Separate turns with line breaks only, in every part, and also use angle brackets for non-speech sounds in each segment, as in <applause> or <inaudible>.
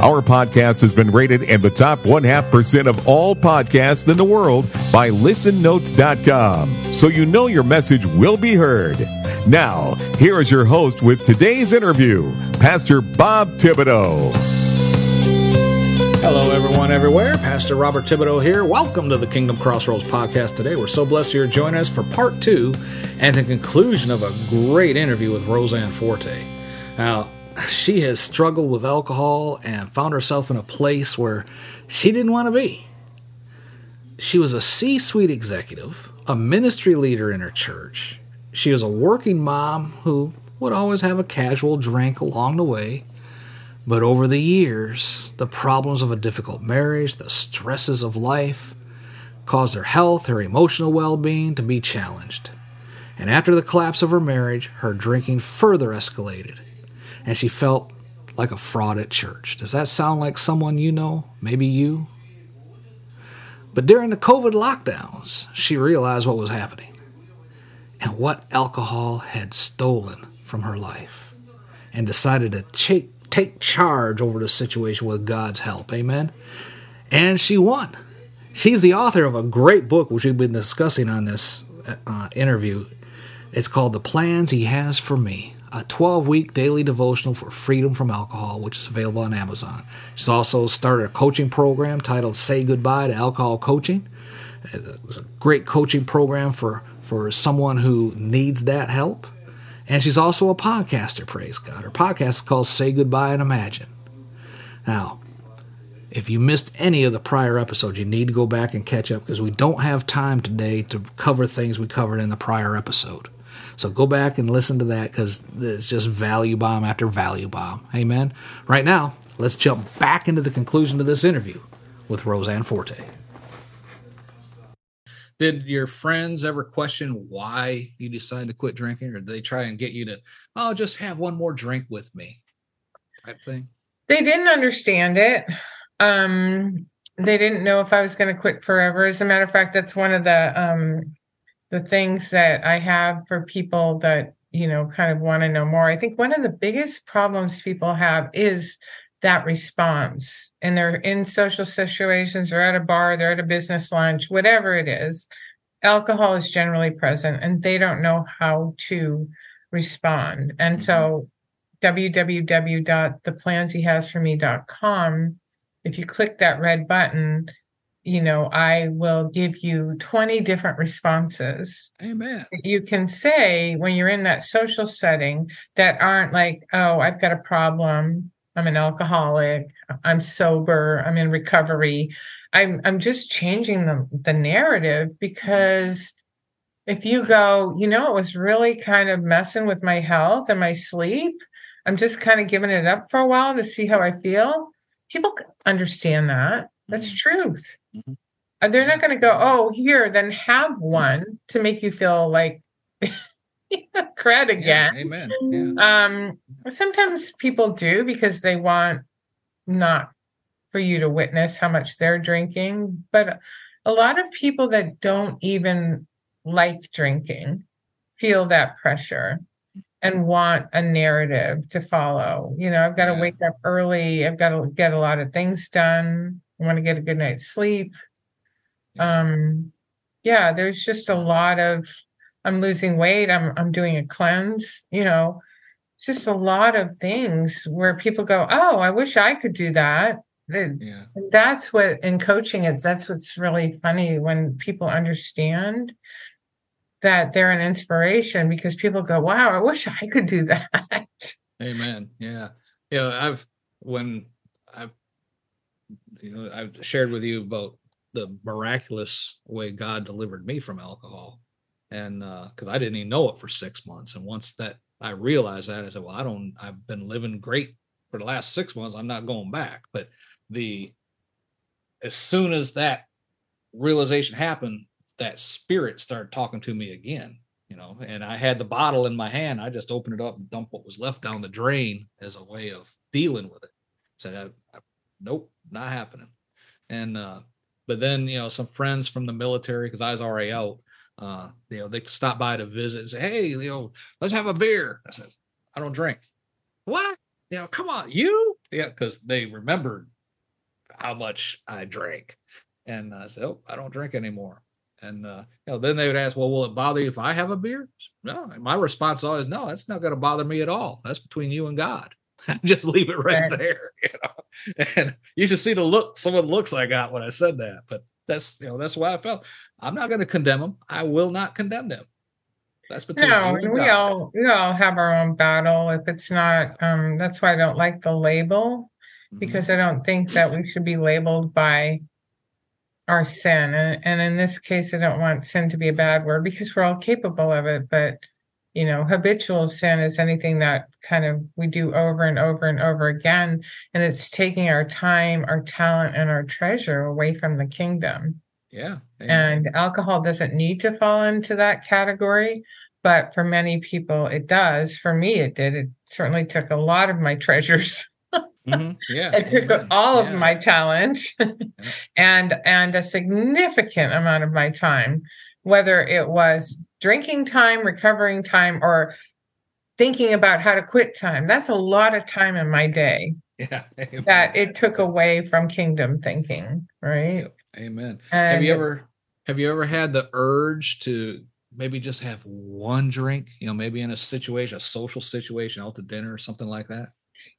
Our podcast has been rated in the top one half percent of all podcasts in the world by listennotes.com. So you know your message will be heard. Now, here is your host with today's interview, Pastor Bob Thibodeau.
Hello, everyone, everywhere. Pastor Robert Thibodeau here. Welcome to the Kingdom Crossroads podcast today. We're so blessed you're joining us for part two and the conclusion of a great interview with Rose Ann Forte. Now, she has struggled with alcohol and found herself in a place where she didn't want to be. She was a C suite executive, a ministry leader in her church. She was a working mom who would always have a casual drink along the way. But over the years, the problems of a difficult marriage, the stresses of life, caused her health, her emotional well being to be challenged. And after the collapse of her marriage, her drinking further escalated and she felt like a fraud at church. Does that sound like someone you know? Maybe you? But during the COVID lockdowns, she realized what was happening and what alcohol had stolen from her life and decided to take, take charge over the situation with God's help. Amen. And she won. She's the author of a great book, which we've been discussing on this uh, interview. It's called The Plans He Has for Me a 12 week daily devotional for freedom from alcohol, which is available on Amazon. She's also started a coaching program titled Say Goodbye to Alcohol Coaching. It's a great coaching program for, for someone who needs that help. And she's also a podcaster, praise God. Her podcast is called Say Goodbye and Imagine. Now, if you missed any of the prior episodes, you need to go back and catch up because we don't have time today to cover things we covered in the prior episode. So go back and listen to that because it's just value bomb after value bomb. Amen. Right now, let's jump back into the conclusion of this interview with Rose Ann Forte. Did your friends ever question why you decided to quit drinking, or did they try and get you to, oh, just have one more drink with me type thing?
They didn't understand it. Um, they didn't know if I was going to quit forever. As a matter of fact, that's one of the um, the things that I have for people that, you know, kind of want to know more. I think one of the biggest problems people have is that response. And they're in social situations, they're at a bar, they're at a business lunch, whatever it is. Alcohol is generally present and they don't know how to respond. And mm-hmm. so www.theplanshehasforme.com, if you click that red button, you know, I will give you 20 different responses.
Amen.
You can say when you're in that social setting that aren't like, oh, I've got a problem. I'm an alcoholic. I'm sober. I'm in recovery. I'm I'm just changing the the narrative because if you go, you know, it was really kind of messing with my health and my sleep. I'm just kind of giving it up for a while to see how I feel. People understand that. That's mm-hmm. truth. Mm-hmm. Uh, they're not going to go, oh, here, then have one to make you feel like <laughs> cred again.
Yeah, amen. Yeah.
Um, sometimes people do because they want not for you to witness how much they're drinking. But a lot of people that don't even like drinking feel that pressure and want a narrative to follow. You know, I've got to yeah. wake up early, I've got to get a lot of things done. I want to get a good night's sleep. Um, yeah, there's just a lot of I'm losing weight. I'm I'm doing a cleanse. You know, just a lot of things where people go, "Oh, I wish I could do that." Yeah. That's what in coaching it's that's what's really funny when people understand that they're an inspiration because people go, "Wow, I wish I could do <laughs> that."
Amen. Yeah. You know, I've when you know, I've shared with you about the miraculous way God delivered me from alcohol. And because uh, I didn't even know it for six months. And once that I realized that, I said, well, I don't, I've been living great for the last six months. I'm not going back. But the, as soon as that realization happened, that spirit started talking to me again you know and i had the bottle in my hand i just opened it up and dumped what was left down the drain as a way of dealing with it I, I, nope not happening and uh but then you know some friends from the military because i was already out uh you know they stopped by to visit and say hey you know let's have a beer i said i don't drink what you know come on you yeah because they remembered how much i drank and i said oh i don't drink anymore and uh, you know, then they would ask, "Well, will it bother you if I have a beer?" No. My response is always, "No, that's not going to bother me at all. That's between you and God. <laughs> Just leave it right, right, there." You know, <laughs> and you should see the look, some of the looks I got when I said that. But that's you know, that's why I felt. I'm not going to condemn them. I will not condemn them.
That's between no, and we God. all we all have our own battle. If it's not, um, that's why I don't like the label mm-hmm. because I don't think that we should be labeled by our sin. And, and in this case, I don't want sin to be a bad word because we're all capable of it. But, you know, habitual sin is anything that kind of we do over and over and over again. And it's taking our time, our talent, and our treasure away from the kingdom.
Yeah.
Amen. And alcohol doesn't need to fall into that category. But for many people, it does. For me, it did. It certainly took a lot of my <laughs> treasures Mm-hmm. Yeah, it took amen. all yeah. of my talent <laughs> and and a significant amount of my time, whether it was drinking time, recovering time, or thinking about how to quit time. That's a lot of time in my day.
Yeah, <laughs>
amen. that it took away from kingdom thinking. Right.
Amen. And have you ever have you ever had the urge to maybe just have one drink? You know, maybe in a situation, a social situation, out to dinner or something like that.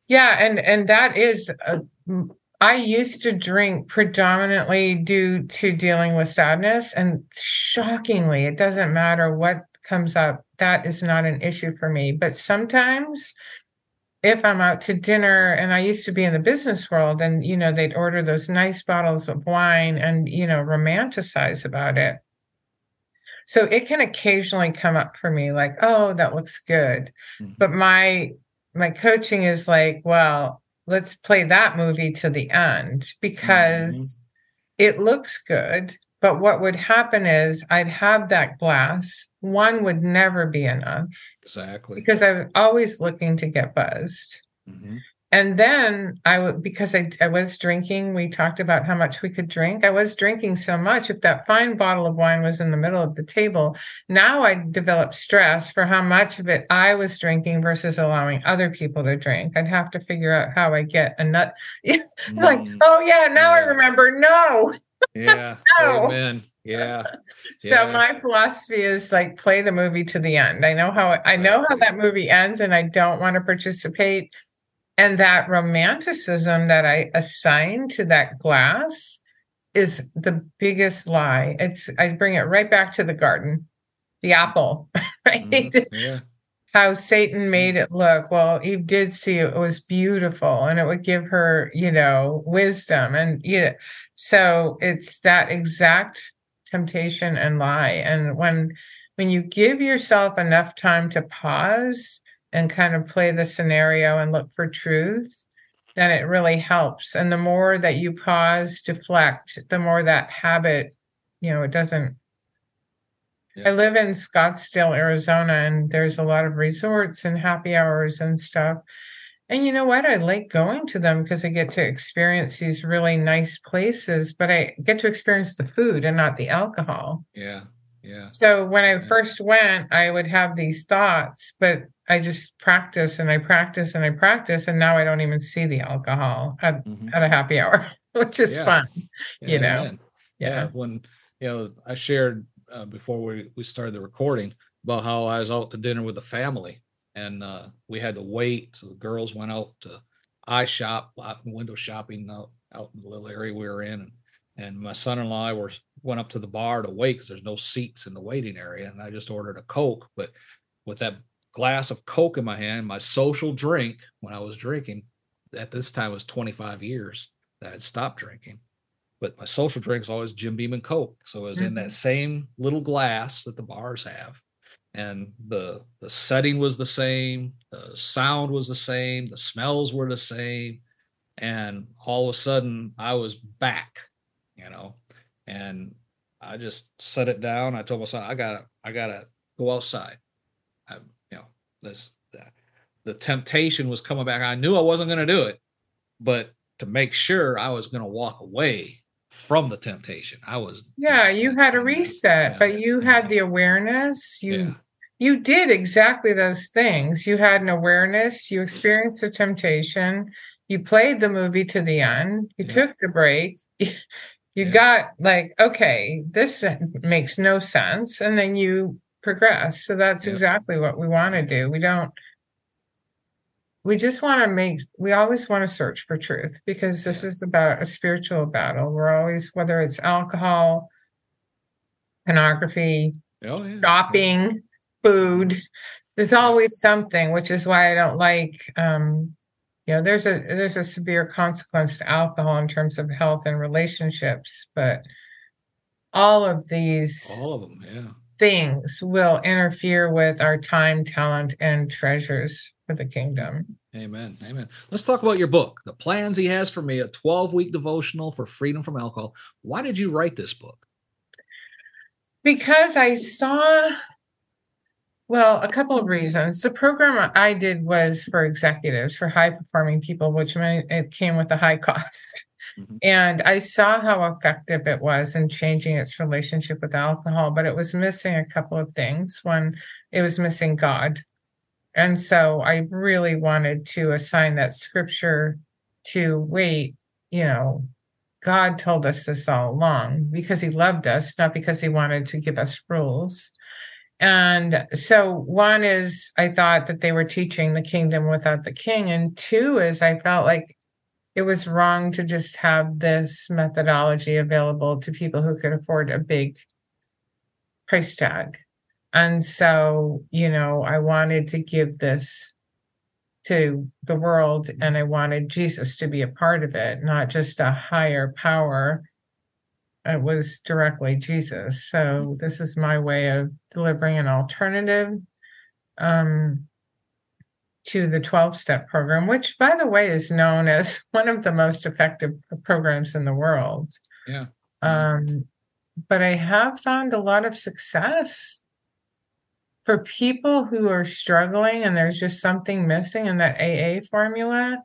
Yeah, and and that is a, I used to drink predominantly due to dealing with sadness and shockingly it doesn't matter what comes up that is not an issue for me. But sometimes if I'm out to dinner and I used to be in the business world and you know they'd order those nice bottles of wine and you know romanticize about it. So it can occasionally come up for me like oh that looks good. Mm-hmm. but my my coaching is like, well, let's play that movie to the end because mm-hmm. it looks good. But what would happen is I'd have that glass. One would never be enough.
Exactly.
Because I'm always looking to get buzzed. Mm-hmm and then I would because I, I was drinking. We talked about how much we could drink. I was drinking so much. If that fine bottle of wine was in the middle of the table, now I developed stress for how much of it I was drinking versus allowing other people to drink. I'd have to figure out how I get a nut. <laughs> mm. like, oh yeah, now yeah. I remember. No.
Yeah. <laughs> no. Amen. Yeah. <laughs>
so yeah. my philosophy is like play the movie to the end. I know how I know how that movie ends, and I don't want to participate and that romanticism that I assign to that glass is the biggest lie. It's I bring it right back to the garden, the apple, <laughs> right? Mm-hmm. Yeah. How Satan made it look. Well, Eve did see it, it was beautiful and it would give her, you know, wisdom. And you know, so it's that exact temptation and lie. And when when you give yourself enough time to pause and kind of play the scenario and look for truth, then it really helps. And the more that you pause, deflect, the more that habit, you know, it doesn't. Yeah. I live in Scottsdale, Arizona, and there's a lot of resorts and happy hours and stuff. And you know what? I like going to them because I get to experience these really nice places, but I get to experience the food and not the alcohol.
Yeah. Yeah.
So when I first went, I would have these thoughts, but I just practice and I practice and I practice, and now I don't even see the alcohol at, mm-hmm. at a happy hour, <laughs> which is yeah. fun. Yeah, you know.
Yeah. yeah. When you know, I shared uh, before we we started the recording about how I was out to dinner with the family, and uh, we had to wait. So the girls went out to eye shop, uh, window shopping out, out in the little area we were in, and, and my son-in-law I were went up to the bar to wait because there's no seats in the waiting area, and I just ordered a coke, but with that glass of Coke in my hand, my social drink when I was drinking. At this time was 25 years that I had stopped drinking. But my social drink was always Jim Beam and Coke. So it was mm-hmm. in that mm-hmm. same little glass that the bars have. And the the setting was the same, the sound was the same, the smells were the same. And all of a sudden I was back, you know. And I just set it down. I told myself, I gotta, I gotta go outside. I, you know, this the, temptation was coming back. I knew I wasn't going to do it, but to make sure I was going to walk away from the temptation, I was.
Yeah, you had a reset,
Yeah,
but you had the awareness. You
Yeah.
you did exactly those things. You had an awareness. You experienced the temptation. You played the movie to the end. You
Yeah.
took the break. <laughs> You
Yeah.
got like, okay, this <laughs> makes no sense, and then you progress. So that's
Yeah.
exactly what we want to do. We don't. We just want to make. We always want to search for truth because this
Yeah.
is about a spiritual battle. We're always, whether it's alcohol, pornography,
Oh,
shopping, food. There's always something, which is why I don't like um you know, there's a there's a severe consequence to alcohol in terms of health and relationships, but all of these
All of them. Yeah.
things will interfere with our time, talent, and treasures for the kingdom.
Amen. Amen. Let's talk about your book, The Plans He Has for Me, a 12 week devotional for freedom from alcohol. Why did you write this book?
Because I saw well, a couple of reasons. The program I did was for executives, for high performing people, which meant it came with a high <laughs> cost.
Mhm.
And I saw how effective it was in changing its relationship with alcohol, but it was missing a couple of things. One, it was missing God. And so I really wanted to assign that scripture to wait, you know, God told us this all along because he loved us, not because he wanted to give us rules. And so one is I thought that they were teaching the kingdom without the king. And two is I felt like it was wrong to just have this methodology available to people who could afford a big price tag. And so, you know, I wanted to give this to the world and I wanted Jesus to be a part of it, not just a higher power. It was directly Jesus. So this is my way of delivering an alternative um, to the 12 step program, which, by the way, is known as <laughs> one of the most effective programs in the world.
Yeah.
Um, but I have found a lot of success for people who are struggling and there's just something missing in that AA formula.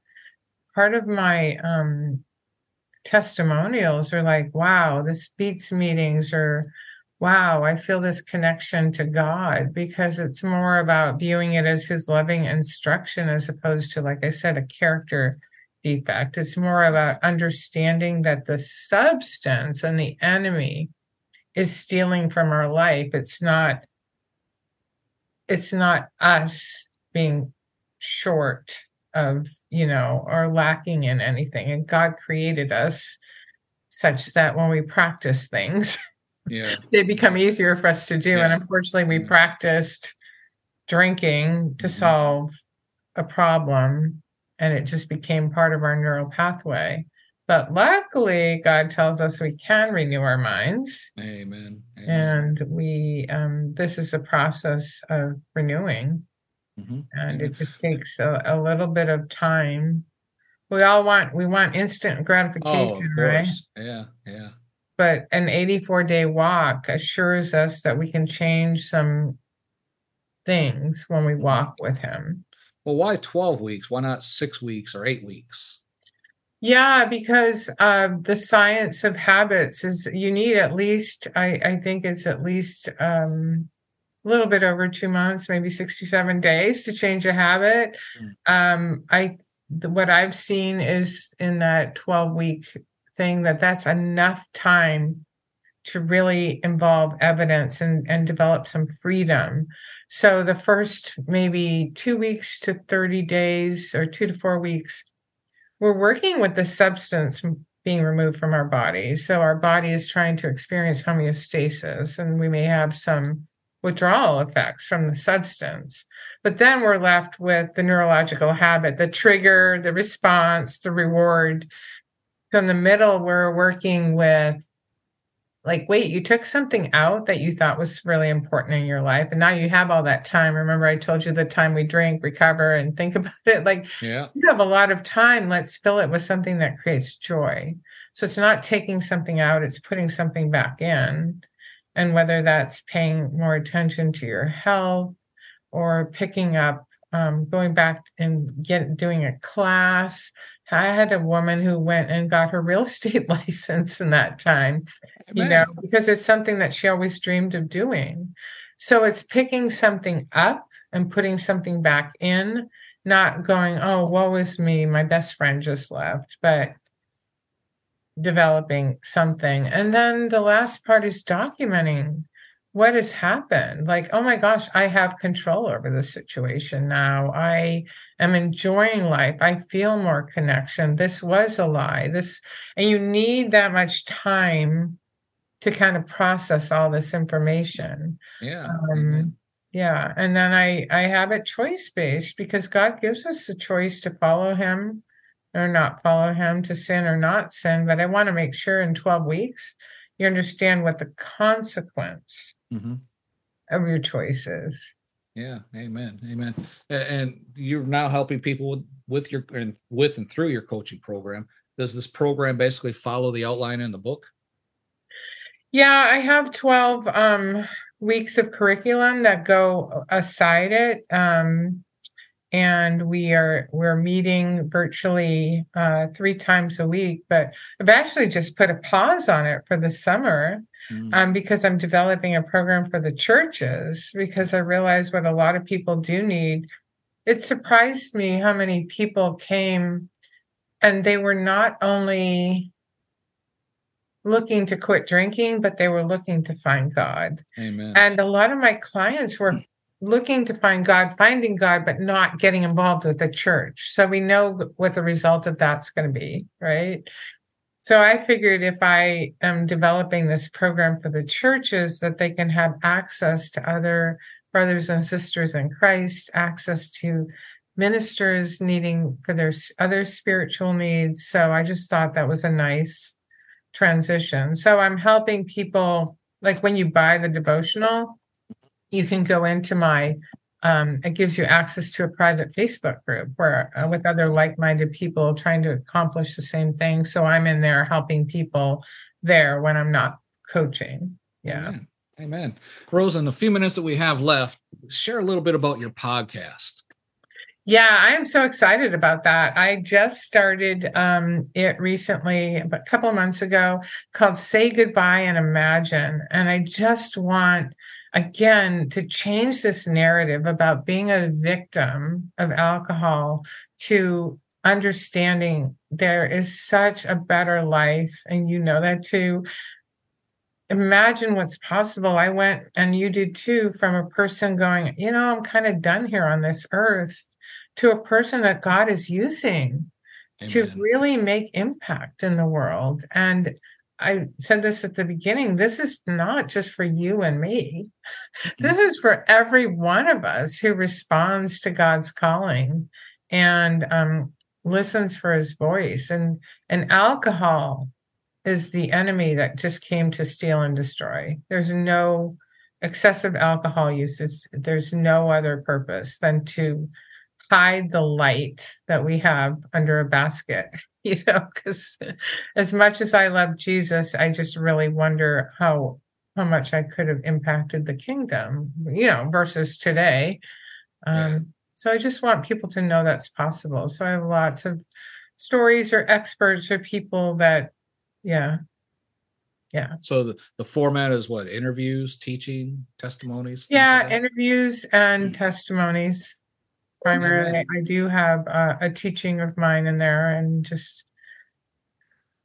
Part of my um, testimonials are like, wow, this beats meetings, or wow, I feel this connection to God because it's more about viewing it as His loving instruction as opposed to, like I said, a character defect. It's more about understanding that the substance and the enemy is stealing from our life. It's not it's not us being short of, you know, or lacking in anything. And God created us such that when we practice things, <laughs>
Yeah.
they become easier for us to do. And unfortunately, we
Yeah.
practiced drinking to
Mhm.
solve a problem, and it just became part of our neural pathway. But luckily, God tells us we can renew our minds,
Amen. Amen.
and we um, this is a process of renewing,
Mhm.
and it just takes a, a little bit of time. We all want we want instant
Oh,
gratification,
of
right?
Yeah. Yeah.
but an 84 day walk assures us that we can change some things when we walk with him.
Well, why 12 weeks? Why not six weeks or eight weeks?
Yeah, because uh, the science of habits is you need at least, I, I think it's at least um, little bit over two months, maybe 67 days to change a habit. Um, I what I've seen is in that 12 week thing that that's enough time to really involve evidence and, and develop some freedom. So the first maybe two weeks to 30 days or two to four weeks, we're working with the substance being removed from our body. So our body is trying to experience homeostasis, and we may have some withdrawal effects from the substance. But then we're left with the neurological habit, the trigger, the response, the reward. So in the middle, we're working with like, wait, you took something out that you thought was really important in your life, and now you have all that time. Remember, I told you the time we drink, recover, and think <laughs> about it. Like,
Yeah.
you have a lot of time. Let's fill it with something that creates joy. So it's not taking something out, it's putting something back in. And whether that's paying more attention to your health or picking up, um, going back and get doing a class. I had a woman who went and got her real estate <laughs> license in that time, you know, because it's something that she always dreamed of doing. So it's picking something up and putting something back in, not going, oh, woe is me, my best friend just left, but developing something. And then the last part is documenting what has happened. Like, oh my gosh, I have control over the situation now. I am enjoying life. I feel more connection. This was a lie. This, and you need that much time to kind of process all this information.
Yeah.
Um, yeah. And then I, I have it choice based because God gives us the choice to follow him or not follow him, to sin or not sin. But I want to make sure in 12 weeks you understand what the consequence mm-hmm. of your choices.
Yeah, amen, amen. And you're now helping people with, with your and with and through your coaching program. Does this program basically follow the outline in the book?
Yeah, I have 12 um, weeks of curriculum that go aside it. Um, and we are we're meeting virtually uh, three times a week. But I've actually just put a pause on it for the summer mm. um, because I'm developing a program for the churches because I realize what a lot of people do need. It surprised me how many people came and they were not only looking to quit drinking, but they were looking to find God.
Amen.
And a lot of my clients were looking to find God, finding God, but not getting involved with the church. So we know what the result of that's going to be, right? So I figured if I am developing this program for the churches, that they can have access to other brothers and sisters in Christ, access to ministers needing for their other spiritual needs. So I just thought that was a nice transition. So I'm helping people, like when you buy the devotional, you can go into my um, it gives you access to a private Facebook group where uh, with other like-minded people trying to accomplish the same thing. So I'm in there helping people there when I'm not coaching. Yeah.
Amen. Amen. Rose, in the few minutes that we have left, share a little bit about your podcast.
Yeah, I am so excited about that. I just started um, it recently, a couple of months ago, called Say Goodbye and Imagine. And I just want again to change this narrative about being a victim of alcohol to understanding there is such a better life and you know that too. Imagine what's possible. I went and you did too from a person going you know i'm kind of done here on this earth to a person that god is using Amen. to really make impact in the world. And I said this at the beginning this is not just for you and me. This is for every one of us who responds to God's calling and um, listens for his voice. And, and alcohol is the enemy that just came to steal and destroy. There's no excessive alcohol uses, there's no other purpose than to hide the light that we have under a basket <laughs> you know because as much as i love jesus i just really wonder how how much i could have impacted the kingdom you know versus today. Um yeah. so i just want people to know that's possible. So i have lots of stories or experts or people that yeah. Yeah.
So the, the format is what interviews teaching testimonies
yeah like interviews and testimonies primarily. I do have uh, a teaching of mine in there, and just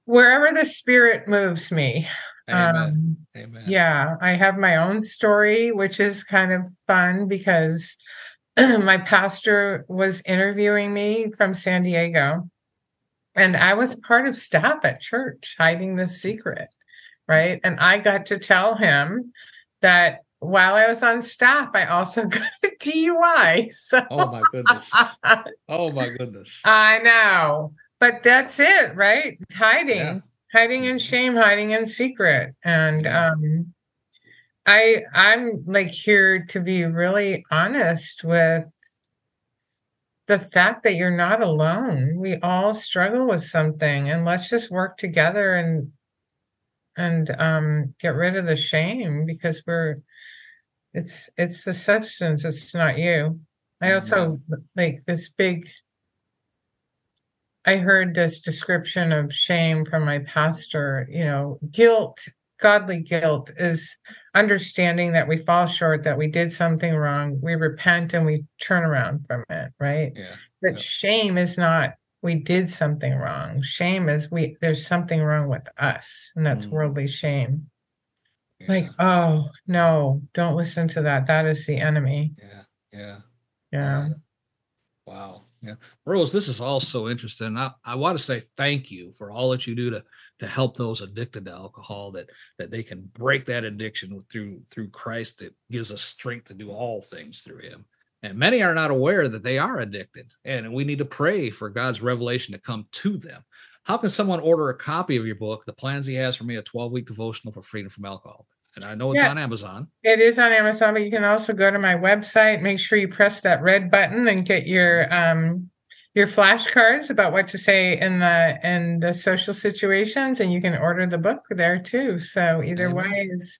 wherever the spirit moves me.
Amen. Um, Amen.
Yeah, I have my own story, which is kind of fun because <clears throat> my pastor was interviewing me from San Diego, and I was part of staff at church hiding this secret, right? And I got to tell him that while I was on staff, I also <laughs> got a DUI. So.
Oh my goodness. Oh my goodness. <laughs>
I know. But that's it, right? Hiding. Yeah. Hiding in shame, hiding in secret. And um I I'm like here to be really honest with the fact that you're not alone. We all struggle with something and let's just work together and and um, get rid of the shame because we're it's it's the substance it's not you i also like this big i heard this description of shame from my pastor you know guilt godly guilt is understanding that we fall short that we did something wrong we repent and we turn around from it right
Yeah.
but
Yeah.
shame is not we did something wrong shame is we there's something wrong with us and that's
Mm.
worldly shame
Yeah.
like oh no don't listen to that that is the enemy
yeah. Yeah.
yeah
Wow. Yeah. Rose, this is all so interesting. I, I want to say thank you for all that you do to to help those addicted to alcohol that that they can break that addiction through through Christ that gives us strength to do all things through him. And many are not aware that they are addicted. And we need to pray for God's revelation to come to them. How can someone order a copy of your book, The Plans He Has for Me, a 12-week devotional for freedom from alcohol? And I know it's
Yeah.
on Amazon.
it is on amazon but you can also go to my website make sure you press that red button and get your um your flashcards about what to say in the in the social situations and you can order the book there too so either
Amen.
way is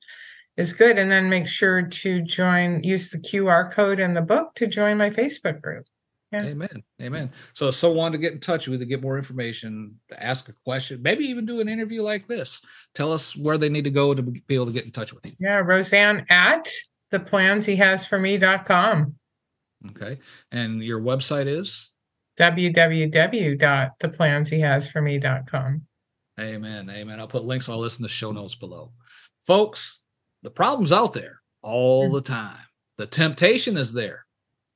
is good and then make sure to join use the qr code in the book to join my facebook group Yeah.
Amen. Amen. So if someone wanted to get in touch with you to get more information, to ask a question, maybe even do an interview like this, tell us where they need to go to be able to get in touch with you.
yeah roseanne at the plans he has for me.com
Okay. And your website is?
www.theplanshehasforme.com
Amen. Amen. I'll put links all this in the show notes below. Folks, the problem's out there all mm-hmm. the time. The temptation is there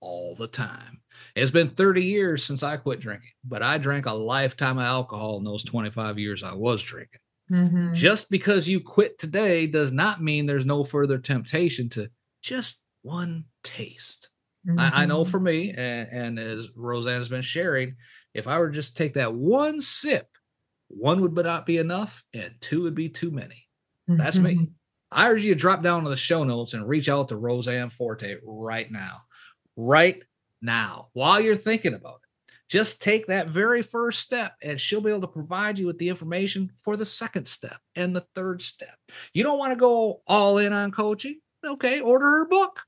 all the time. It's been 30 years since I quit drinking, but I drank a lifetime of alcohol in those 25 years I was drinking.
Mhm.
Just because you quit today does not mean there's no further temptation to just one taste. I, I know
Mhm.
for me, and, and as Rose Ann has been sharing, if I were to just take that one sip, one would not be enough, and two would be too many. That's me.
Mhm.
I urge you to drop down to the show notes and reach out to Rose Ann Forte right now. Right now, while you're thinking about it. Just take that very first step, and she'll be able to provide you with the information for the second step and the third step. You don't want to go all in on coaching? Okay, order her book.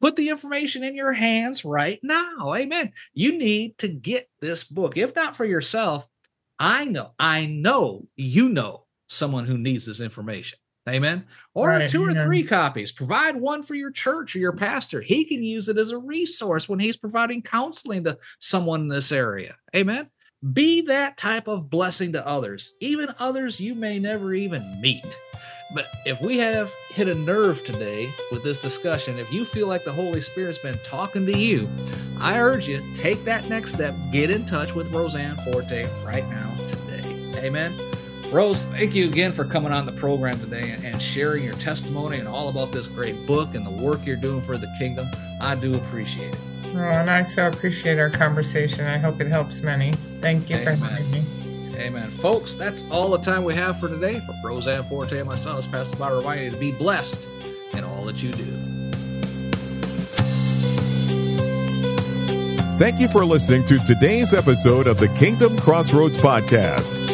Put the information in your hands right now. Amen. You need to get this book. If not for yourself, I know, I know you know someone who needs this information. Amen. Order
Right,
two or
yeah.
three copies. Provide one for your church or your pastor. He can use it as a resource when he's providing counseling to someone in this area. Amen. Be that type of blessing to others, even others you may never even meet. But if we have hit a nerve today with this discussion, if you feel like the Holy Spirit's been talking to you, I urge you take that next step. Get in touch with Rose Ann Forte right now today. Amen. Rose, thank you again for coming on the program today and, and sharing your testimony and all about this great book and the work you're doing for the kingdom. I do appreciate it.
Oh, and I so appreciate our conversation. I hope it helps many. Thank you for
Amen.
having me.
Amen. Folks, that's all the time we have for today. For Rose Ann Forte and myself, it's Pastor Bob reminding you to be blessed in all that you do.
Thank you for listening to today's episode of the Kingdom Crossroads Podcast.